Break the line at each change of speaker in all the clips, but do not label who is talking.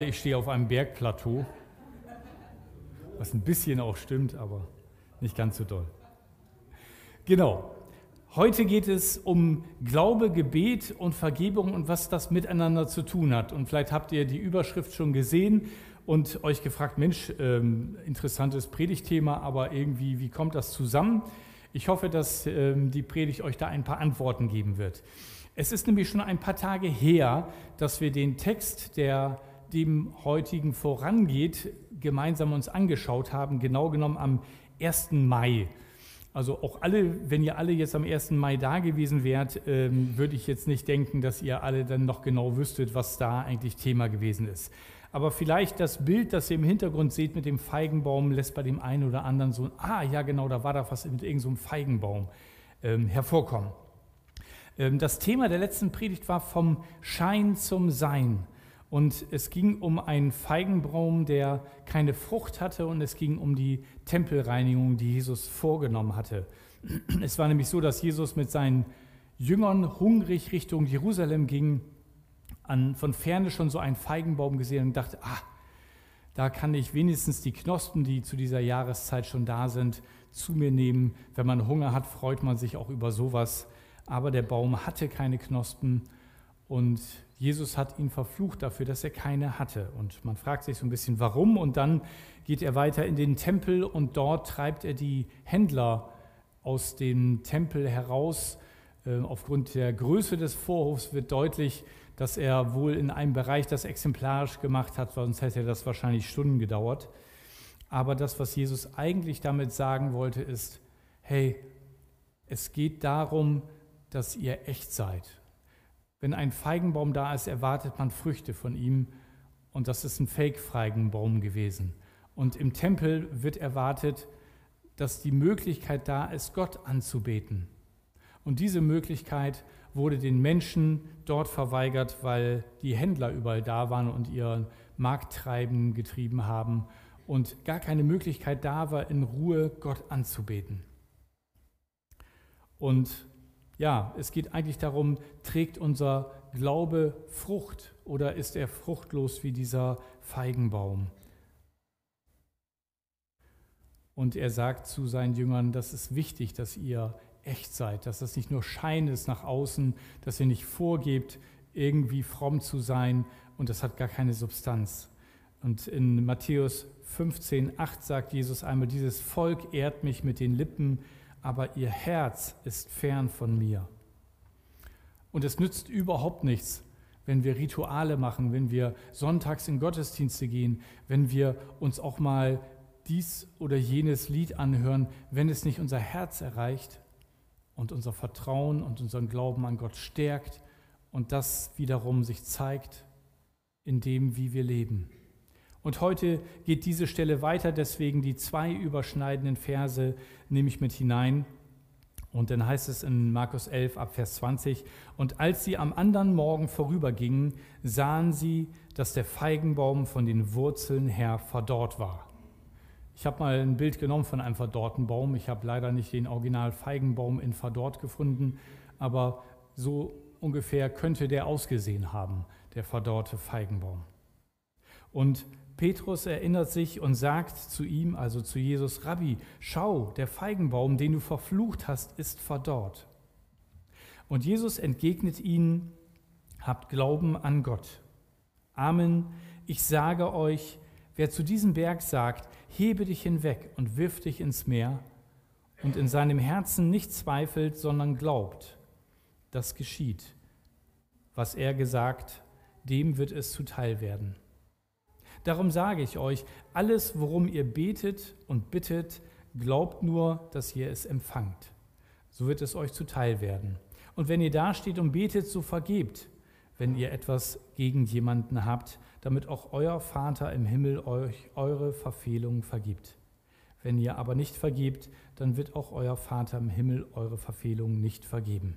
Ich stehe auf einem Bergplateau, was ein bisschen auch stimmt, aber nicht ganz so doll. Genau. Heute geht es um Glaube, Gebet und Vergebung und was das miteinander zu tun hat. Und vielleicht habt ihr die Überschrift schon gesehen und euch gefragt, Mensch, ähm, interessantes Predigtthema, aber irgendwie, wie kommt das zusammen? Ich hoffe, dass ähm, die Predigt euch da ein paar Antworten geben wird. Es ist nämlich schon ein paar Tage her, dass wir den Text der dem heutigen vorangeht, gemeinsam uns angeschaut haben, genau genommen am 1. Mai. Also auch alle, wenn ihr alle jetzt am 1. Mai da gewesen wärt, ähm, würde ich jetzt nicht denken, dass ihr alle dann noch genau wüsstet, was da eigentlich Thema gewesen ist. Aber vielleicht das Bild, das ihr im Hintergrund seht mit dem Feigenbaum, lässt bei dem einen oder anderen so, ah ja genau, da war da was mit irgendeinem so Feigenbaum ähm, hervorkommen. Ähm, das Thema der letzten Predigt war vom Schein zum Sein. Und es ging um einen Feigenbaum, der keine Frucht hatte, und es ging um die Tempelreinigung, die Jesus vorgenommen hatte. Es war nämlich so, dass Jesus mit seinen Jüngern hungrig Richtung Jerusalem ging, an, von ferne schon so einen Feigenbaum gesehen und dachte, ah, da kann ich wenigstens die Knospen, die zu dieser Jahreszeit schon da sind, zu mir nehmen. Wenn man Hunger hat, freut man sich auch über sowas. Aber der Baum hatte keine Knospen und Jesus hat ihn verflucht dafür, dass er keine hatte. Und man fragt sich so ein bisschen, warum. Und dann geht er weiter in den Tempel und dort treibt er die Händler aus dem Tempel heraus. Äh, aufgrund der Größe des Vorhofs wird deutlich, dass er wohl in einem Bereich das exemplarisch gemacht hat, sonst hätte das wahrscheinlich Stunden gedauert. Aber das, was Jesus eigentlich damit sagen wollte, ist, hey, es geht darum, dass ihr echt seid wenn ein Feigenbaum da ist, erwartet man Früchte von ihm. Und das ist ein Fake-Feigenbaum gewesen. Und im Tempel wird erwartet, dass die Möglichkeit da ist, Gott anzubeten. Und diese Möglichkeit wurde den Menschen dort verweigert, weil die Händler überall da waren und ihr Markttreiben getrieben haben und gar keine Möglichkeit da war, in Ruhe Gott anzubeten. Und ja, es geht eigentlich darum, trägt unser Glaube Frucht oder ist er fruchtlos wie dieser Feigenbaum? Und er sagt zu seinen Jüngern, das ist wichtig, dass ihr echt seid, dass das nicht nur Schein ist nach außen, dass ihr nicht vorgebt, irgendwie fromm zu sein und das hat gar keine Substanz. Und in Matthäus 15, 8 sagt Jesus einmal, dieses Volk ehrt mich mit den Lippen, aber ihr Herz ist fern von mir. Und es nützt überhaupt nichts, wenn wir Rituale machen, wenn wir sonntags in Gottesdienste gehen, wenn wir uns auch mal dies oder jenes Lied anhören, wenn es nicht unser Herz erreicht und unser Vertrauen und unseren Glauben an Gott stärkt und das wiederum sich zeigt in dem, wie wir leben. Und heute geht diese Stelle weiter, deswegen die zwei überschneidenden Verse nehme ich mit hinein. Und dann heißt es in Markus 11 ab Vers 20, und als sie am anderen Morgen vorübergingen, sahen sie, dass der Feigenbaum von den Wurzeln her verdorrt war. Ich habe mal ein Bild genommen von einem verdorrten Baum. Ich habe leider nicht den Original Feigenbaum in verdorrt gefunden, aber so ungefähr könnte der ausgesehen haben, der verdorrte Feigenbaum. Und Petrus erinnert sich und sagt zu ihm, also zu Jesus, Rabbi, schau, der Feigenbaum, den du verflucht hast, ist verdorrt. Und Jesus entgegnet ihnen, habt Glauben an Gott. Amen. Ich sage euch, wer zu diesem Berg sagt, hebe dich hinweg und wirf dich ins Meer, und in seinem Herzen nicht zweifelt, sondern glaubt, das geschieht. Was er gesagt, dem wird es zuteil werden. Darum sage ich euch, alles, worum ihr betet und bittet, glaubt nur, dass ihr es empfangt. So wird es euch zuteil werden. Und wenn ihr dasteht und betet, so vergebt, wenn ihr etwas gegen jemanden habt, damit auch euer Vater im Himmel euch eure Verfehlungen vergibt. Wenn ihr aber nicht vergebt, dann wird auch euer Vater im Himmel eure Verfehlungen nicht vergeben.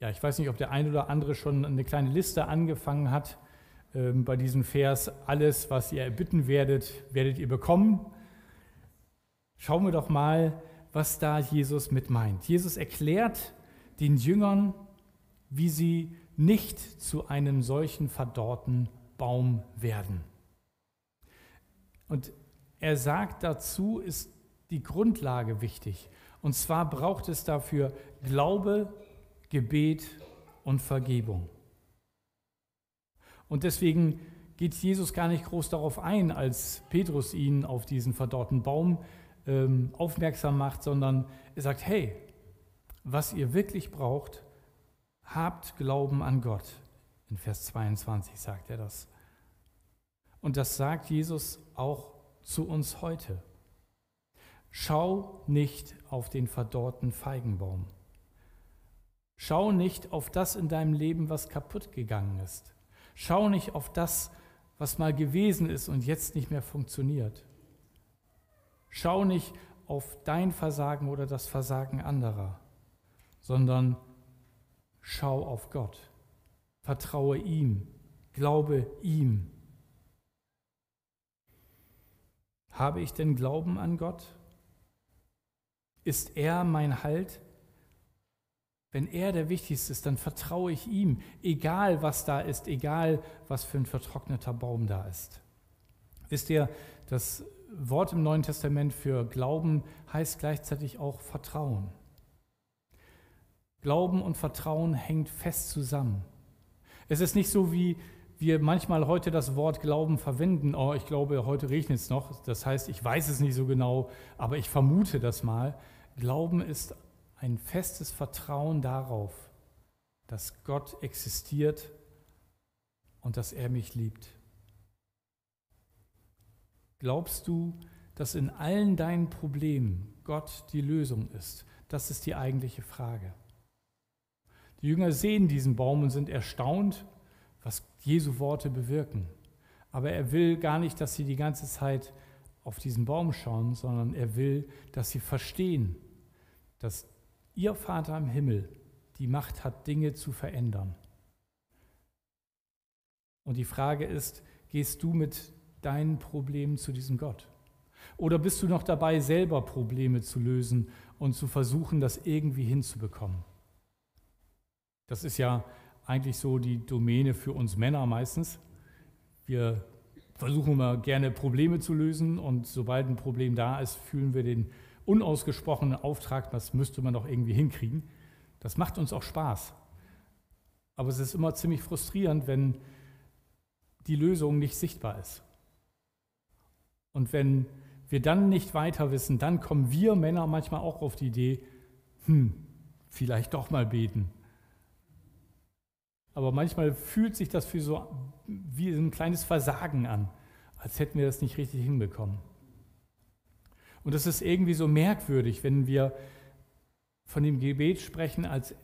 Ja, ich weiß nicht, ob der ein oder andere schon eine kleine Liste angefangen hat bei diesem Vers, alles, was ihr erbitten werdet, werdet ihr bekommen. Schauen wir doch mal, was da Jesus mit meint. Jesus erklärt den Jüngern, wie sie nicht zu einem solchen verdorrten Baum werden. Und er sagt dazu, ist die Grundlage wichtig. Und zwar braucht es dafür Glaube, Gebet und Vergebung. Und deswegen geht Jesus gar nicht groß darauf ein, als Petrus ihn auf diesen verdorrten Baum ähm, aufmerksam macht, sondern er sagt, hey, was ihr wirklich braucht, habt Glauben an Gott. In Vers 22 sagt er das. Und das sagt Jesus auch zu uns heute. Schau nicht auf den verdorrten Feigenbaum. Schau nicht auf das in deinem Leben, was kaputt gegangen ist. Schau nicht auf das, was mal gewesen ist und jetzt nicht mehr funktioniert. Schau nicht auf dein Versagen oder das Versagen anderer, sondern schau auf Gott. Vertraue ihm, glaube ihm. Habe ich denn Glauben an Gott? Ist er mein Halt? Wenn er der Wichtigste ist, dann vertraue ich ihm, egal was da ist, egal was für ein vertrockneter Baum da ist. Wisst ihr, das Wort im Neuen Testament für Glauben heißt gleichzeitig auch Vertrauen. Glauben und Vertrauen hängt fest zusammen. Es ist nicht so, wie wir manchmal heute das Wort Glauben verwenden. Oh, ich glaube, heute regnet es noch. Das heißt, ich weiß es nicht so genau, aber ich vermute das mal. Glauben ist ein festes Vertrauen darauf, dass Gott existiert und dass er mich liebt. Glaubst du, dass in allen deinen Problemen Gott die Lösung ist? Das ist die eigentliche Frage. Die Jünger sehen diesen Baum und sind erstaunt, was Jesu Worte bewirken. Aber er will gar nicht, dass sie die ganze Zeit auf diesen Baum schauen, sondern er will, dass sie verstehen, dass ihr Vater im Himmel die Macht hat, Dinge zu verändern. Und die Frage ist, gehst du mit deinen Problemen zu diesem Gott? Oder bist du noch dabei, selber Probleme zu lösen und zu versuchen, das irgendwie hinzubekommen? Das ist ja eigentlich so die Domäne für uns Männer meistens. Wir versuchen immer gerne Probleme zu lösen und sobald ein Problem da ist, fühlen wir den unausgesprochenen Auftrag, das müsste man doch irgendwie hinkriegen. Das macht uns auch Spaß. Aber es ist immer ziemlich frustrierend, wenn die Lösung nicht sichtbar ist. Und wenn wir dann nicht weiter wissen, dann kommen wir Männer manchmal auch auf die Idee, hm, vielleicht doch mal beten. Aber manchmal fühlt sich das für so wie ein kleines Versagen an, als hätten wir das nicht richtig hinbekommen. Und es ist irgendwie so merkwürdig, wenn wir von dem Gebet sprechen als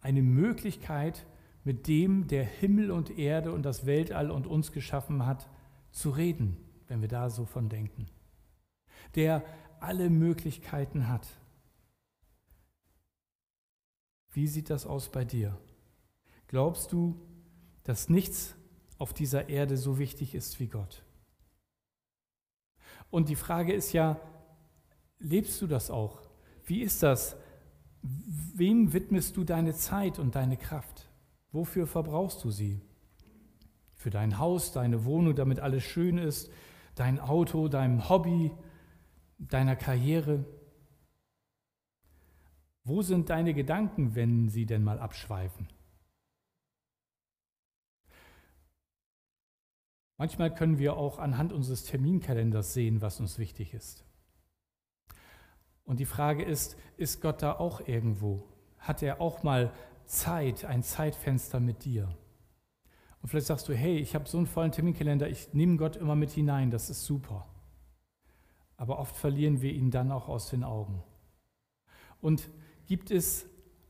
eine Möglichkeit, mit dem, der Himmel und Erde und das Weltall und uns geschaffen hat, zu reden, wenn wir da so von denken. Der alle Möglichkeiten hat. Wie sieht das aus bei dir? Glaubst du, dass nichts auf dieser Erde so wichtig ist wie Gott? Und die Frage ist ja, lebst du das auch? Wie ist das? Wem widmest du deine Zeit und deine Kraft? Wofür verbrauchst du sie? Für dein Haus, deine Wohnung, damit alles schön ist, dein Auto, deinem Hobby, deiner Karriere? Wo sind deine Gedanken, wenn sie denn mal abschweifen? Manchmal können wir auch anhand unseres Terminkalenders sehen, was uns wichtig ist. Und die Frage ist, ist Gott da auch irgendwo? Hat er auch mal Zeit, ein Zeitfenster mit dir? Und vielleicht sagst du, hey, ich habe so einen vollen Terminkalender, ich nehme Gott immer mit hinein, das ist super. Aber oft verlieren wir ihn dann auch aus den Augen. Und gibt es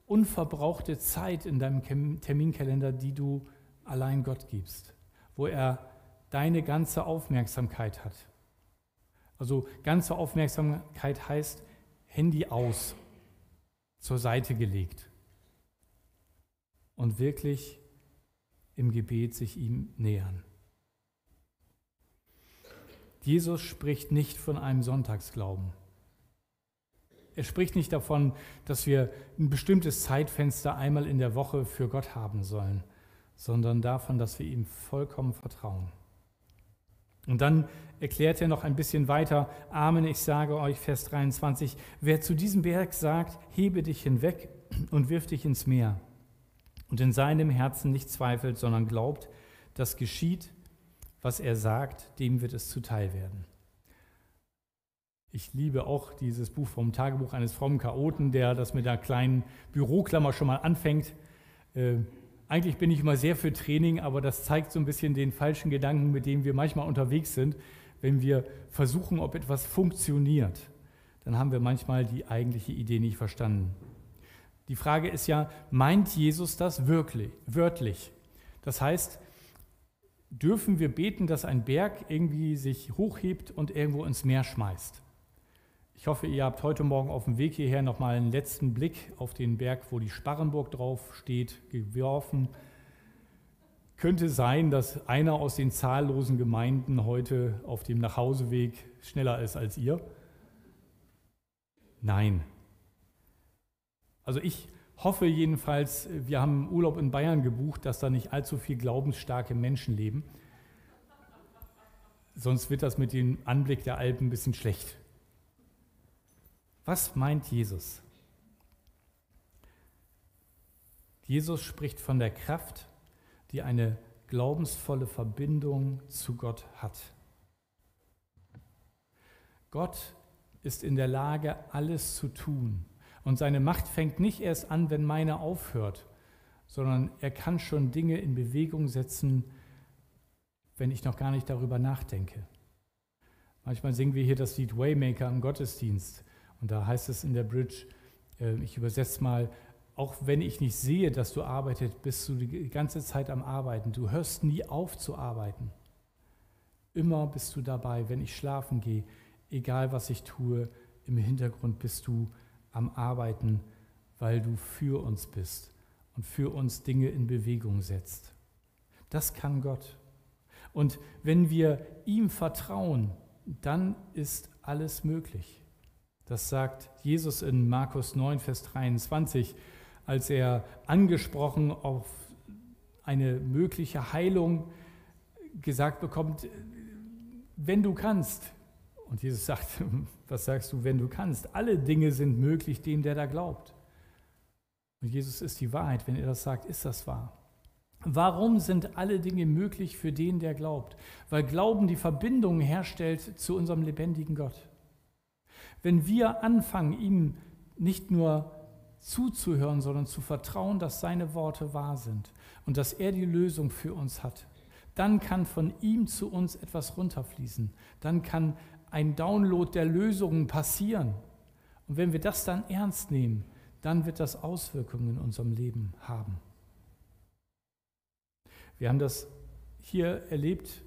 unverbrauchte Zeit in deinem Terminkalender, die du allein Gott gibst, wo er deine ganze Aufmerksamkeit hat. Also ganze Aufmerksamkeit heißt Handy aus, zur Seite gelegt und wirklich im Gebet sich ihm nähern. Jesus spricht nicht von einem Sonntagsglauben. Er spricht nicht davon, dass wir ein bestimmtes Zeitfenster einmal in der Woche für Gott haben sollen, sondern davon, dass wir ihm vollkommen vertrauen. Und dann erklärt er noch ein bisschen weiter, Amen, ich sage euch, Vers 23, wer zu diesem Berg sagt, hebe dich hinweg und wirf dich ins Meer, und in seinem Herzen nicht zweifelt, sondern glaubt, dass geschieht, was er sagt, dem wird es zuteil werden. Ich liebe auch dieses Buch vom Tagebuch eines frommen Chaoten, der das mit einer kleinen Büroklammer schon mal anfängt. Äh, eigentlich bin ich immer sehr für Training, aber das zeigt so ein bisschen den falschen Gedanken, mit dem wir manchmal unterwegs sind. Wenn wir versuchen, ob etwas funktioniert, dann haben wir manchmal die eigentliche Idee nicht verstanden. Die Frage ist ja, meint Jesus das wirklich, wörtlich? Das heißt, dürfen wir beten, dass ein Berg irgendwie sich hochhebt und irgendwo ins Meer schmeißt? Ich hoffe, ihr habt heute Morgen auf dem Weg hierher nochmal einen letzten Blick auf den Berg, wo die Sparrenburg drauf steht, geworfen. Könnte sein, dass einer aus den zahllosen Gemeinden heute auf dem Nachhauseweg schneller ist als ihr? Nein. Also ich hoffe jedenfalls, wir haben Urlaub in Bayern gebucht, dass da nicht allzu viel glaubensstarke Menschen leben. Sonst wird das mit dem Anblick der Alpen ein bisschen schlecht. Was meint Jesus? Jesus spricht von der Kraft, die eine glaubensvolle Verbindung zu Gott hat. Gott ist in der Lage, alles zu tun. Und seine Macht fängt nicht erst an, wenn meine aufhört, sondern er kann schon Dinge in Bewegung setzen, wenn ich noch gar nicht darüber nachdenke. Manchmal singen wir hier das Lied Waymaker im Gottesdienst. Und da heißt es in der Bridge, äh, ich übersetze mal, auch wenn ich nicht sehe, dass du arbeitest, bist du die ganze Zeit am Arbeiten. Du hörst nie auf zu arbeiten. Immer bist du dabei, wenn ich schlafen gehe, egal was ich tue, im Hintergrund bist du am Arbeiten, weil du für uns bist und für uns Dinge in Bewegung setzt. Das kann Gott. Und wenn wir ihm vertrauen, dann ist alles möglich. Das sagt Jesus in Markus 9, Vers 23, als er angesprochen auf eine mögliche Heilung gesagt bekommt, wenn du kannst. Und Jesus sagt, was sagst du, wenn du kannst? Alle Dinge sind möglich dem, der da glaubt. Und Jesus ist die Wahrheit. Wenn er das sagt, ist das wahr. Warum sind alle Dinge möglich für den, der glaubt? Weil Glauben die Verbindung herstellt zu unserem lebendigen Gott. Wenn wir anfangen, ihm nicht nur zuzuhören, sondern zu vertrauen, dass seine Worte wahr sind und dass er die Lösung für uns hat, dann kann von ihm zu uns etwas runterfließen. Dann kann ein Download der Lösungen passieren. Und wenn wir das dann ernst nehmen, dann wird das Auswirkungen in unserem Leben haben. Wir haben das hier erlebt.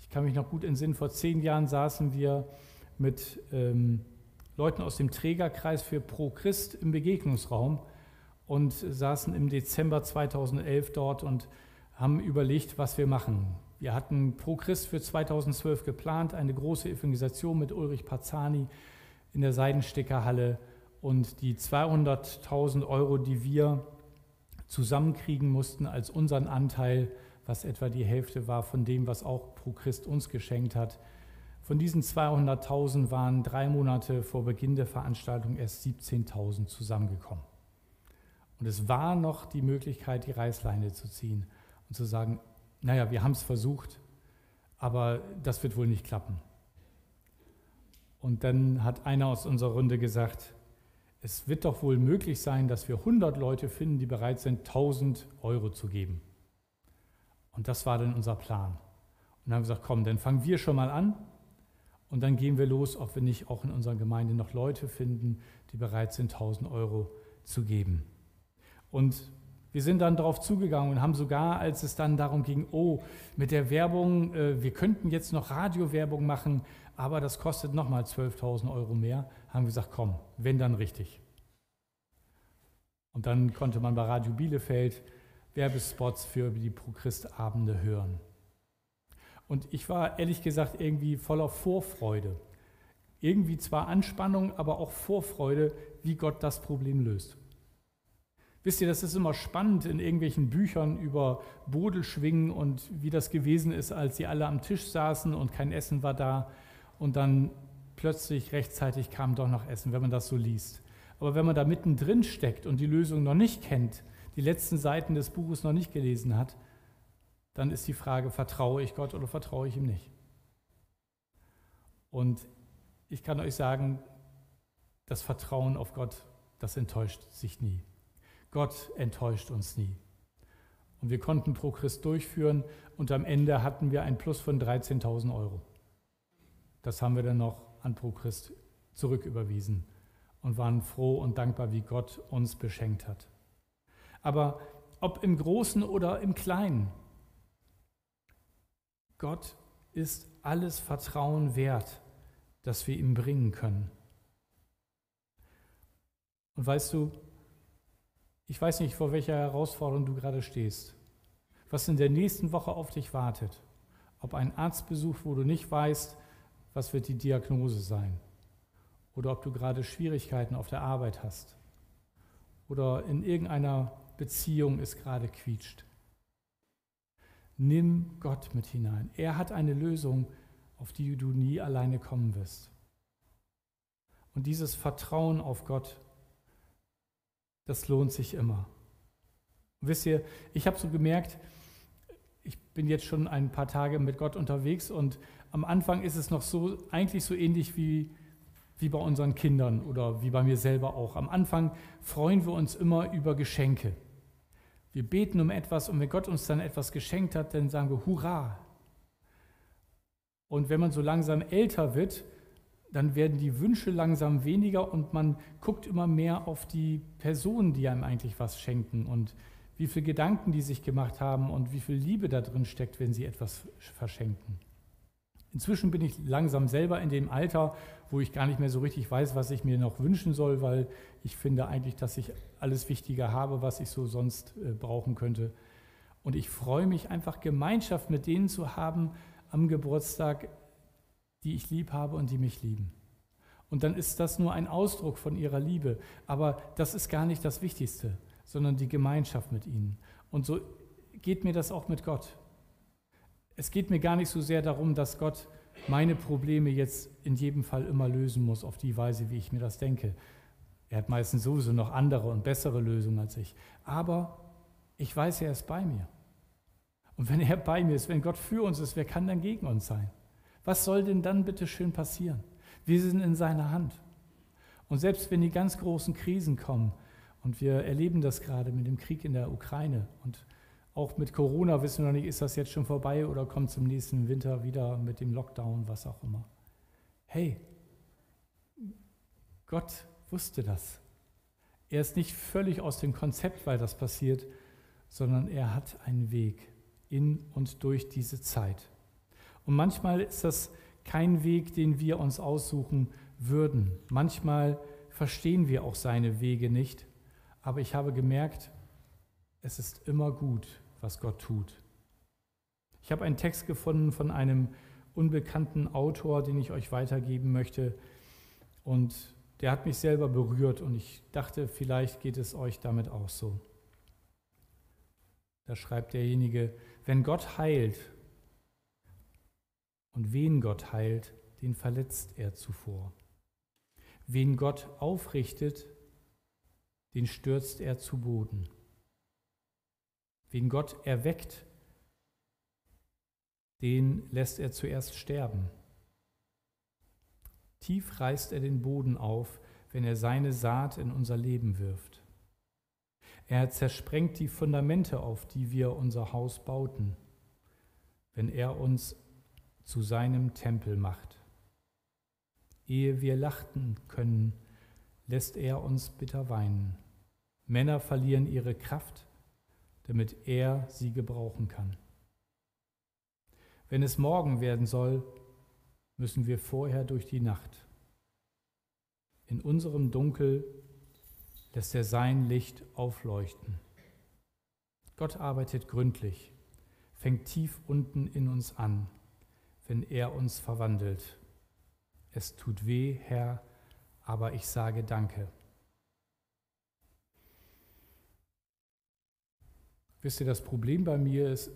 Ich kann mich noch gut entsinnen, vor zehn Jahren saßen wir mit ähm, Leuten aus dem Trägerkreis für Pro Christ im Begegnungsraum und saßen im Dezember 2011 dort und haben überlegt, was wir machen. Wir hatten Pro Christ für 2012 geplant, eine große Evangelisation mit Ulrich Pazzani in der Seidenstickerhalle und die 200.000 Euro, die wir zusammenkriegen mussten als unseren Anteil, was etwa die Hälfte war von dem, was auch Pro Christ uns geschenkt hat, von diesen 200.000 waren drei Monate vor Beginn der Veranstaltung erst 17.000 zusammengekommen. Und es war noch die Möglichkeit, die Reißleine zu ziehen und zu sagen, naja, wir haben es versucht, aber das wird wohl nicht klappen. Und dann hat einer aus unserer Runde gesagt, es wird doch wohl möglich sein, dass wir 100 Leute finden, die bereit sind, 1000 Euro zu geben. Und das war dann unser Plan. Und dann haben wir gesagt, komm, dann fangen wir schon mal an und dann gehen wir los, ob wir nicht auch in unserer Gemeinde noch Leute finden, die bereit sind, 1000 Euro zu geben. Und wir sind dann darauf zugegangen und haben sogar, als es dann darum ging, oh, mit der Werbung, äh, wir könnten jetzt noch Radiowerbung machen, aber das kostet nochmal 12.000 Euro mehr, haben wir gesagt, komm, wenn dann richtig. Und dann konnte man bei Radio Bielefeld Werbespots für die Pro-Christ-Abende hören. Und ich war ehrlich gesagt irgendwie voller Vorfreude. Irgendwie zwar Anspannung, aber auch Vorfreude, wie Gott das Problem löst. Wisst ihr, das ist immer spannend in irgendwelchen Büchern über Bodelschwingen und wie das gewesen ist, als sie alle am Tisch saßen und kein Essen war da und dann plötzlich rechtzeitig kam doch noch Essen, wenn man das so liest. Aber wenn man da mittendrin steckt und die Lösung noch nicht kennt, die letzten Seiten des Buches noch nicht gelesen hat, dann ist die Frage, vertraue ich Gott oder vertraue ich ihm nicht? Und ich kann euch sagen, das Vertrauen auf Gott, das enttäuscht sich nie. Gott enttäuscht uns nie. Und wir konnten Pro Christ durchführen und am Ende hatten wir ein Plus von 13.000 Euro. Das haben wir dann noch an Pro Christ zurücküberwiesen und waren froh und dankbar, wie Gott uns beschenkt hat. Aber ob im Großen oder im Kleinen, Gott ist alles Vertrauen wert, das wir ihm bringen können. Und weißt du, ich weiß nicht, vor welcher Herausforderung du gerade stehst, was in der nächsten Woche auf dich wartet. Ob ein Arztbesuch, wo du nicht weißt, was wird die Diagnose sein. Oder ob du gerade Schwierigkeiten auf der Arbeit hast. Oder in irgendeiner Beziehung es gerade quietscht. Nimm Gott mit hinein. Er hat eine Lösung, auf die du nie alleine kommen wirst. Und dieses Vertrauen auf Gott, das lohnt sich immer. Und wisst ihr, ich habe so gemerkt, ich bin jetzt schon ein paar Tage mit Gott unterwegs und am Anfang ist es noch so, eigentlich so ähnlich wie, wie bei unseren Kindern oder wie bei mir selber auch. Am Anfang freuen wir uns immer über Geschenke. Wir beten um etwas und wenn Gott uns dann etwas geschenkt hat, dann sagen wir Hurra. Und wenn man so langsam älter wird, dann werden die Wünsche langsam weniger und man guckt immer mehr auf die Personen, die einem eigentlich was schenken und wie viele Gedanken die sich gemacht haben und wie viel Liebe da drin steckt, wenn sie etwas verschenken. Inzwischen bin ich langsam selber in dem Alter, wo ich gar nicht mehr so richtig weiß, was ich mir noch wünschen soll, weil ich finde eigentlich, dass ich alles Wichtige habe, was ich so sonst äh, brauchen könnte. Und ich freue mich einfach, Gemeinschaft mit denen zu haben am Geburtstag, die ich lieb habe und die mich lieben. Und dann ist das nur ein Ausdruck von ihrer Liebe. Aber das ist gar nicht das Wichtigste, sondern die Gemeinschaft mit ihnen. Und so geht mir das auch mit Gott. Es geht mir gar nicht so sehr darum, dass Gott meine Probleme jetzt in jedem Fall immer lösen muss, auf die Weise, wie ich mir das denke. Er hat meistens sowieso noch andere und bessere Lösungen als ich. Aber ich weiß, er ist bei mir. Und wenn er bei mir ist, wenn Gott für uns ist, wer kann dann gegen uns sein? Was soll denn dann bitte schön passieren? Wir sind in seiner Hand. Und selbst wenn die ganz großen Krisen kommen, und wir erleben das gerade mit dem Krieg in der Ukraine und auch mit Corona wissen wir noch nicht, ist das jetzt schon vorbei oder kommt zum nächsten Winter wieder mit dem Lockdown, was auch immer. Hey, Gott wusste das. Er ist nicht völlig aus dem Konzept, weil das passiert, sondern er hat einen Weg in und durch diese Zeit. Und manchmal ist das kein Weg, den wir uns aussuchen würden. Manchmal verstehen wir auch seine Wege nicht. Aber ich habe gemerkt, es ist immer gut, was Gott tut. Ich habe einen Text gefunden von einem unbekannten Autor, den ich euch weitergeben möchte. Und der hat mich selber berührt und ich dachte, vielleicht geht es euch damit auch so. Da schreibt derjenige, wenn Gott heilt und wen Gott heilt, den verletzt er zuvor. Wen Gott aufrichtet, den stürzt er zu Boden. Wen Gott erweckt, den lässt er zuerst sterben. Tief reißt er den Boden auf, wenn er seine Saat in unser Leben wirft. Er zersprengt die Fundamente, auf die wir unser Haus bauten, wenn er uns zu seinem Tempel macht. Ehe wir lachten können, lässt er uns bitter weinen. Männer verlieren ihre Kraft, damit er sie gebrauchen kann. Wenn es morgen werden soll, müssen wir vorher durch die Nacht. In unserem Dunkel lässt er sein Licht aufleuchten. Gott arbeitet gründlich, fängt tief unten in uns an, wenn er uns verwandelt. Es tut weh, Herr, aber ich sage Danke. Wisst ihr, das Problem bei mir ist,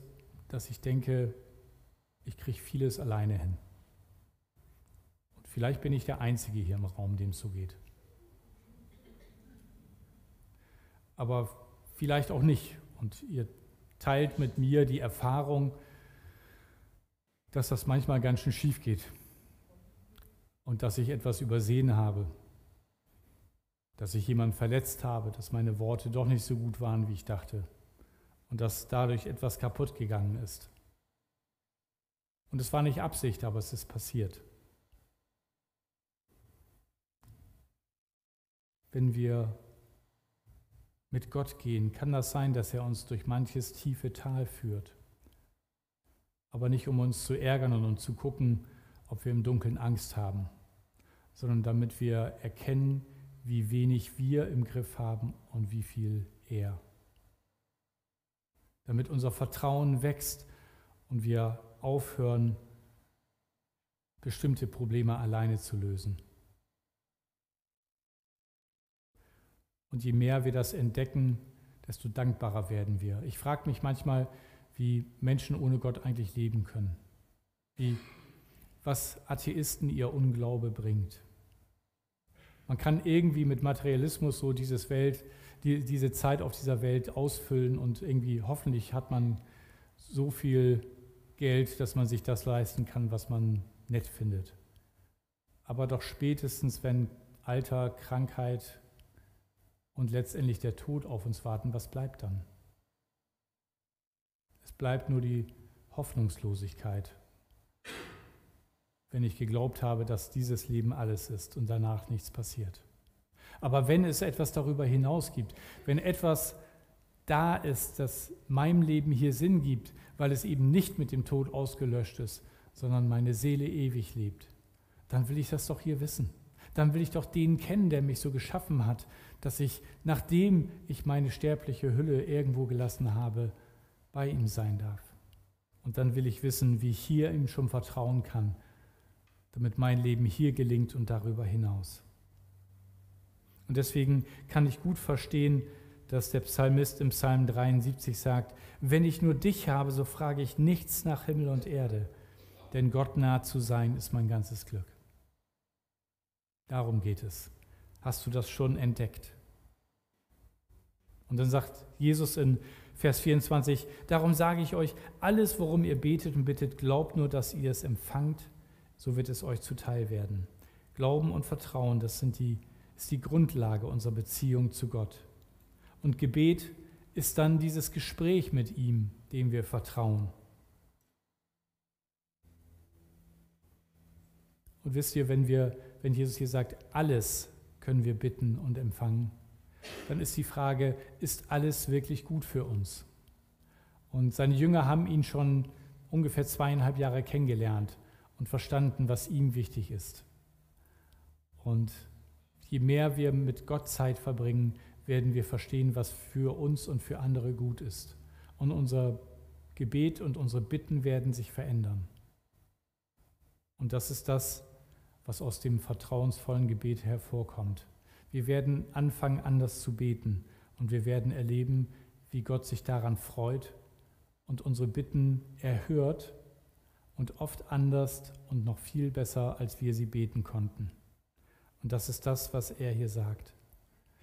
dass ich denke, ich kriege vieles alleine hin. Und vielleicht bin ich der Einzige hier im Raum, dem es so geht. Aber vielleicht auch nicht. Und ihr teilt mit mir die Erfahrung, dass das manchmal ganz schön schief geht und dass ich etwas übersehen habe, dass ich jemanden verletzt habe, dass meine Worte doch nicht so gut waren, wie ich dachte und dass dadurch etwas kaputt gegangen ist. Und es war nicht Absicht, aber es ist passiert. Wenn wir mit Gott gehen, kann das sein, dass er uns durch manches tiefe Tal führt. Aber nicht um uns zu ärgern und um zu gucken, ob wir im Dunkeln Angst haben, sondern damit wir erkennen, wie wenig wir im Griff haben und wie viel er. Damit unser Vertrauen wächst und wir aufhören, bestimmte Probleme alleine zu lösen. Und je mehr wir das entdecken, desto dankbarer werden wir. Ich frage mich manchmal, wie Menschen ohne Gott eigentlich leben können. Wie, was Atheisten ihr Unglaube bringt. Man kann irgendwie mit Materialismus so dieses Welt, die, diese Zeit auf dieser Welt ausfüllen und irgendwie hoffentlich hat man so viel Geld, dass man sich das leisten kann, was man nett findet. Aber doch spätestens, wenn Alter, Krankheit, und letztendlich der Tod auf uns warten, was bleibt dann? Es bleibt nur die Hoffnungslosigkeit, wenn ich geglaubt habe, dass dieses Leben alles ist und danach nichts passiert. Aber wenn es etwas darüber hinaus gibt, wenn etwas da ist, das meinem Leben hier Sinn gibt, weil es eben nicht mit dem Tod ausgelöscht ist, sondern meine Seele ewig lebt, dann will ich das doch hier wissen. Dann will ich doch den kennen, der mich so geschaffen hat, dass ich, nachdem ich meine sterbliche Hülle irgendwo gelassen habe, bei ihm sein darf. Und dann will ich wissen, wie ich hier ihm schon vertrauen kann, damit mein Leben hier gelingt und darüber hinaus. Und deswegen kann ich gut verstehen, dass der Psalmist im Psalm 73 sagt, wenn ich nur dich habe, so frage ich nichts nach Himmel und Erde, denn Gott nah zu sein ist mein ganzes Glück. Darum geht es. Hast du das schon entdeckt? Und dann sagt Jesus in Vers 24, darum sage ich euch, alles, worum ihr betet und bittet, glaubt nur, dass ihr es empfangt, so wird es euch zuteil werden. Glauben und Vertrauen, das sind die, ist die Grundlage unserer Beziehung zu Gott. Und Gebet ist dann dieses Gespräch mit ihm, dem wir vertrauen. Und wisst ihr, wenn, wir, wenn Jesus hier sagt, alles können wir bitten und empfangen, dann ist die Frage, ist alles wirklich gut für uns? Und seine Jünger haben ihn schon ungefähr zweieinhalb Jahre kennengelernt und verstanden, was ihm wichtig ist. Und je mehr wir mit Gott Zeit verbringen, werden wir verstehen, was für uns und für andere gut ist. Und unser Gebet und unsere Bitten werden sich verändern. Und das ist das, was aus dem vertrauensvollen Gebet hervorkommt. Wir werden anfangen, anders zu beten und wir werden erleben, wie Gott sich daran freut und unsere Bitten erhört und oft anders und noch viel besser, als wir sie beten konnten. Und das ist das, was er hier sagt.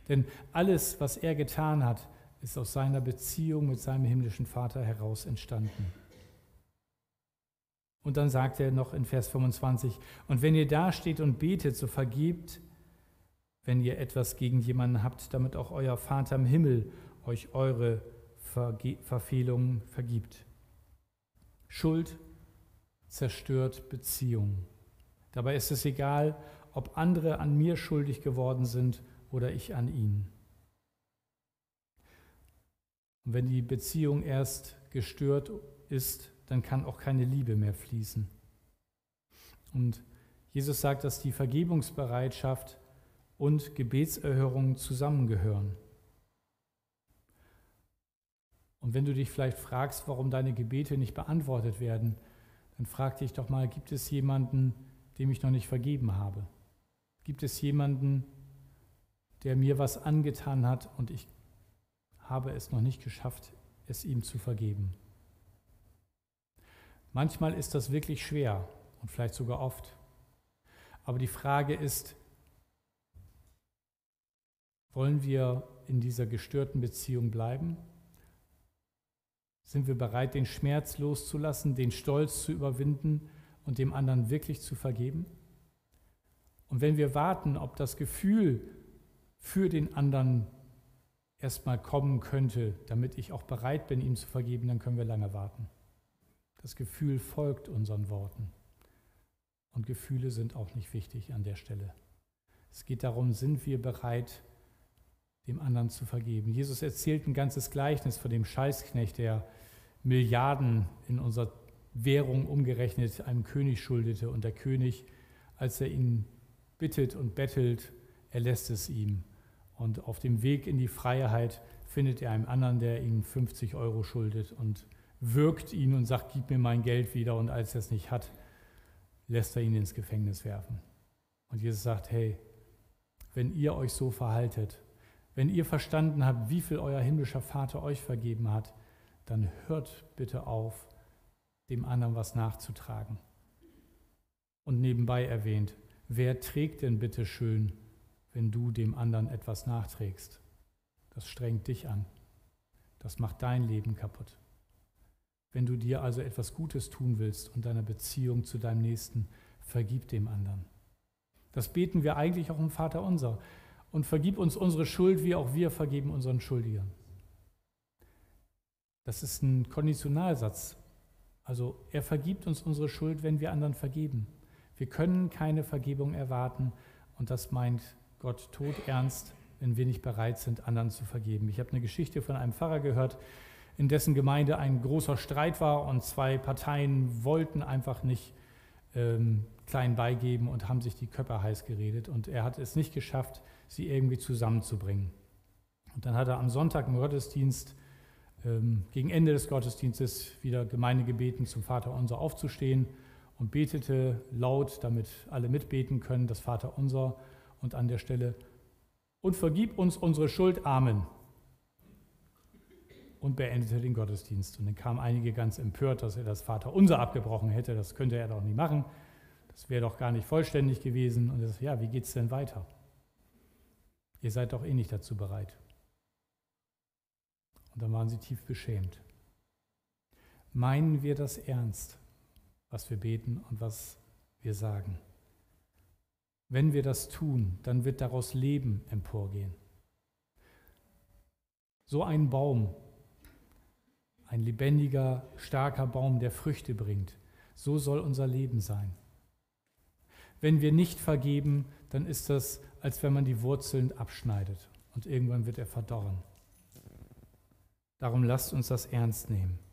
Denn alles, was er getan hat, ist aus seiner Beziehung mit seinem himmlischen Vater heraus entstanden. Und dann sagt er noch in Vers 25, und wenn ihr da steht und betet, so vergebt, wenn ihr etwas gegen jemanden habt, damit auch euer Vater im Himmel euch eure Verge Verfehlungen vergibt. Schuld zerstört Beziehungen. Dabei ist es egal, ob andere an mir schuldig geworden sind oder ich an ihnen. Und wenn die Beziehung erst gestört ist, dann kann auch keine Liebe mehr fließen. Und Jesus sagt, dass die Vergebungsbereitschaft und Gebetserhörung zusammengehören. Und wenn du dich vielleicht fragst, warum deine Gebete nicht beantwortet werden, dann frag dich doch mal, gibt es jemanden, dem ich noch nicht vergeben habe? Gibt es jemanden, der mir was angetan hat und ich habe es noch nicht geschafft, es ihm zu vergeben. Manchmal ist das wirklich schwer und vielleicht sogar oft. Aber die Frage ist, wollen wir in dieser gestörten Beziehung bleiben? Sind wir bereit, den Schmerz loszulassen, den Stolz zu überwinden und dem anderen wirklich zu vergeben? Und wenn wir warten, ob das Gefühl für den anderen erstmal kommen könnte, damit ich auch bereit bin, ihm zu vergeben, dann können wir lange warten. Das Gefühl folgt unseren Worten. Und Gefühle sind auch nicht wichtig an der Stelle. Es geht darum, sind wir bereit, dem anderen zu vergeben. Jesus erzählt ein ganzes Gleichnis von dem Scheißknecht, der Milliarden in unserer Währung umgerechnet einem König schuldete. Und der König, als er ihn bittet und bettelt, erlässt es ihm. Und auf dem Weg in die Freiheit findet er einen anderen, der ihm 50 Euro schuldet und wirkt ihn und sagt, gib mir mein Geld wieder. Und als er es nicht hat, lässt er ihn ins Gefängnis werfen. Und Jesus sagt, hey, wenn ihr euch so verhaltet, wenn ihr verstanden habt, wie viel euer himmlischer Vater euch vergeben hat, dann hört bitte auf, dem anderen was nachzutragen. Und nebenbei erwähnt, wer trägt denn bitte schön wenn du dem anderen etwas nachträgst. Das strengt dich an. Das macht dein Leben kaputt. Wenn du dir also etwas Gutes tun willst und deiner Beziehung zu deinem Nächsten, vergib dem anderen. Das beten wir eigentlich auch im Vater unser. Und vergib uns unsere Schuld, wie auch wir vergeben unseren Schuldigern. Das ist ein Konditionalsatz. Also er vergibt uns unsere Schuld, wenn wir anderen vergeben. Wir können keine Vergebung erwarten und das meint Gott todernst, wenn wir nicht bereit sind, anderen zu vergeben. Ich habe eine Geschichte von einem Pfarrer gehört, in dessen Gemeinde ein großer Streit war und zwei Parteien wollten einfach nicht ähm, klein beigeben und haben sich die Köpfe heiß geredet. Und er hat es nicht geschafft, sie irgendwie zusammenzubringen. Und dann hat er am Sonntag im Gottesdienst, ähm, gegen Ende des Gottesdienstes, wieder Gemeinde gebeten, zum Vater unser aufzustehen und betete laut, damit alle mitbeten können, das Vater unser und an der Stelle, und vergib uns unsere Schuld, Amen. Und beendete den Gottesdienst. Und dann kamen einige ganz empört, dass er das Vaterunser abgebrochen hätte. Das könnte er doch nicht machen. Das wäre doch gar nicht vollständig gewesen. Und er sagt, ja, wie geht es denn weiter? Ihr seid doch eh nicht dazu bereit. Und dann waren sie tief beschämt. Meinen wir das ernst, was wir beten und was wir sagen? Wenn wir das tun, dann wird daraus Leben emporgehen. So ein Baum, ein lebendiger, starker Baum, der Früchte bringt, so soll unser Leben sein. Wenn wir nicht vergeben, dann ist das, als wenn man die Wurzeln abschneidet und irgendwann wird er verdorren. Darum lasst uns das ernst nehmen.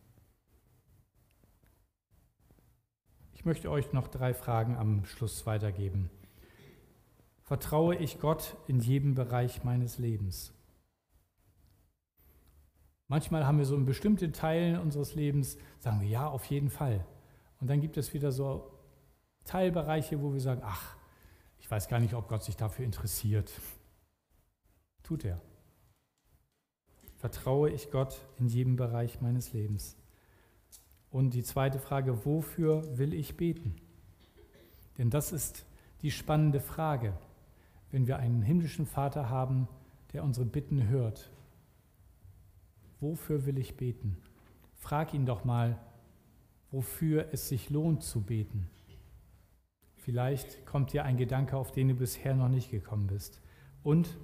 Ich möchte euch noch drei Fragen am Schluss weitergeben vertraue ich Gott in jedem Bereich meines Lebens. Manchmal haben wir so in bestimmten Teilen unseres Lebens, sagen wir ja, auf jeden Fall. Und dann gibt es wieder so Teilbereiche, wo wir sagen, ach, ich weiß gar nicht, ob Gott sich dafür interessiert. Tut er. Vertraue ich Gott in jedem Bereich meines Lebens? Und die zweite Frage, wofür will ich beten? Denn das ist die spannende Frage wenn wir einen himmlischen Vater haben, der unsere Bitten hört. Wofür will ich beten? Frag ihn doch mal, wofür es sich lohnt zu beten. Vielleicht kommt dir ein Gedanke, auf den du bisher noch nicht gekommen bist. Und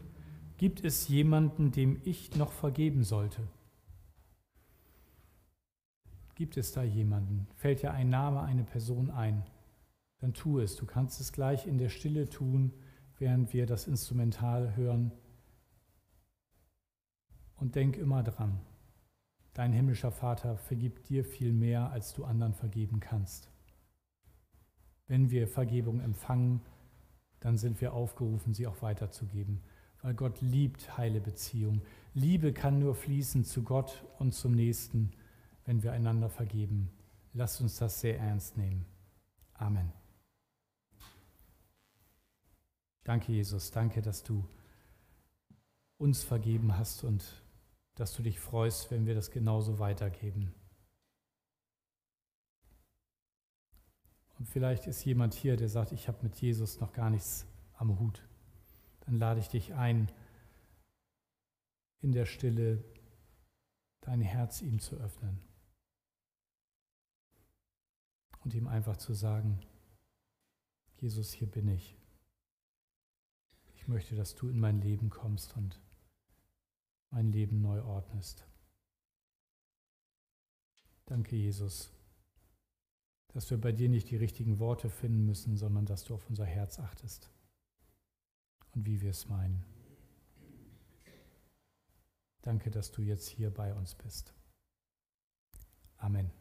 gibt es jemanden, dem ich noch vergeben sollte? Gibt es da jemanden? Fällt dir ein Name, eine Person ein? Dann tu es. Du kannst es gleich in der Stille tun während wir das Instrumental hören. Und denk immer dran, dein himmlischer Vater vergibt dir viel mehr, als du anderen vergeben kannst. Wenn wir Vergebung empfangen, dann sind wir aufgerufen, sie auch weiterzugeben, weil Gott liebt heile Beziehung. Liebe kann nur fließen zu Gott und zum Nächsten, wenn wir einander vergeben. Lasst uns das sehr ernst nehmen. Amen. Danke, Jesus. Danke, dass du uns vergeben hast und dass du dich freust, wenn wir das genauso weitergeben. Und vielleicht ist jemand hier, der sagt, ich habe mit Jesus noch gar nichts am Hut. Dann lade ich dich ein, in der Stille dein Herz ihm zu öffnen und ihm einfach zu sagen, Jesus, hier bin ich. Ich möchte, dass du in mein Leben kommst und mein Leben neu ordnest. Danke, Jesus, dass wir bei dir nicht die richtigen Worte finden müssen, sondern dass du auf unser Herz achtest und wie wir es meinen. Danke, dass du jetzt hier bei uns bist. Amen.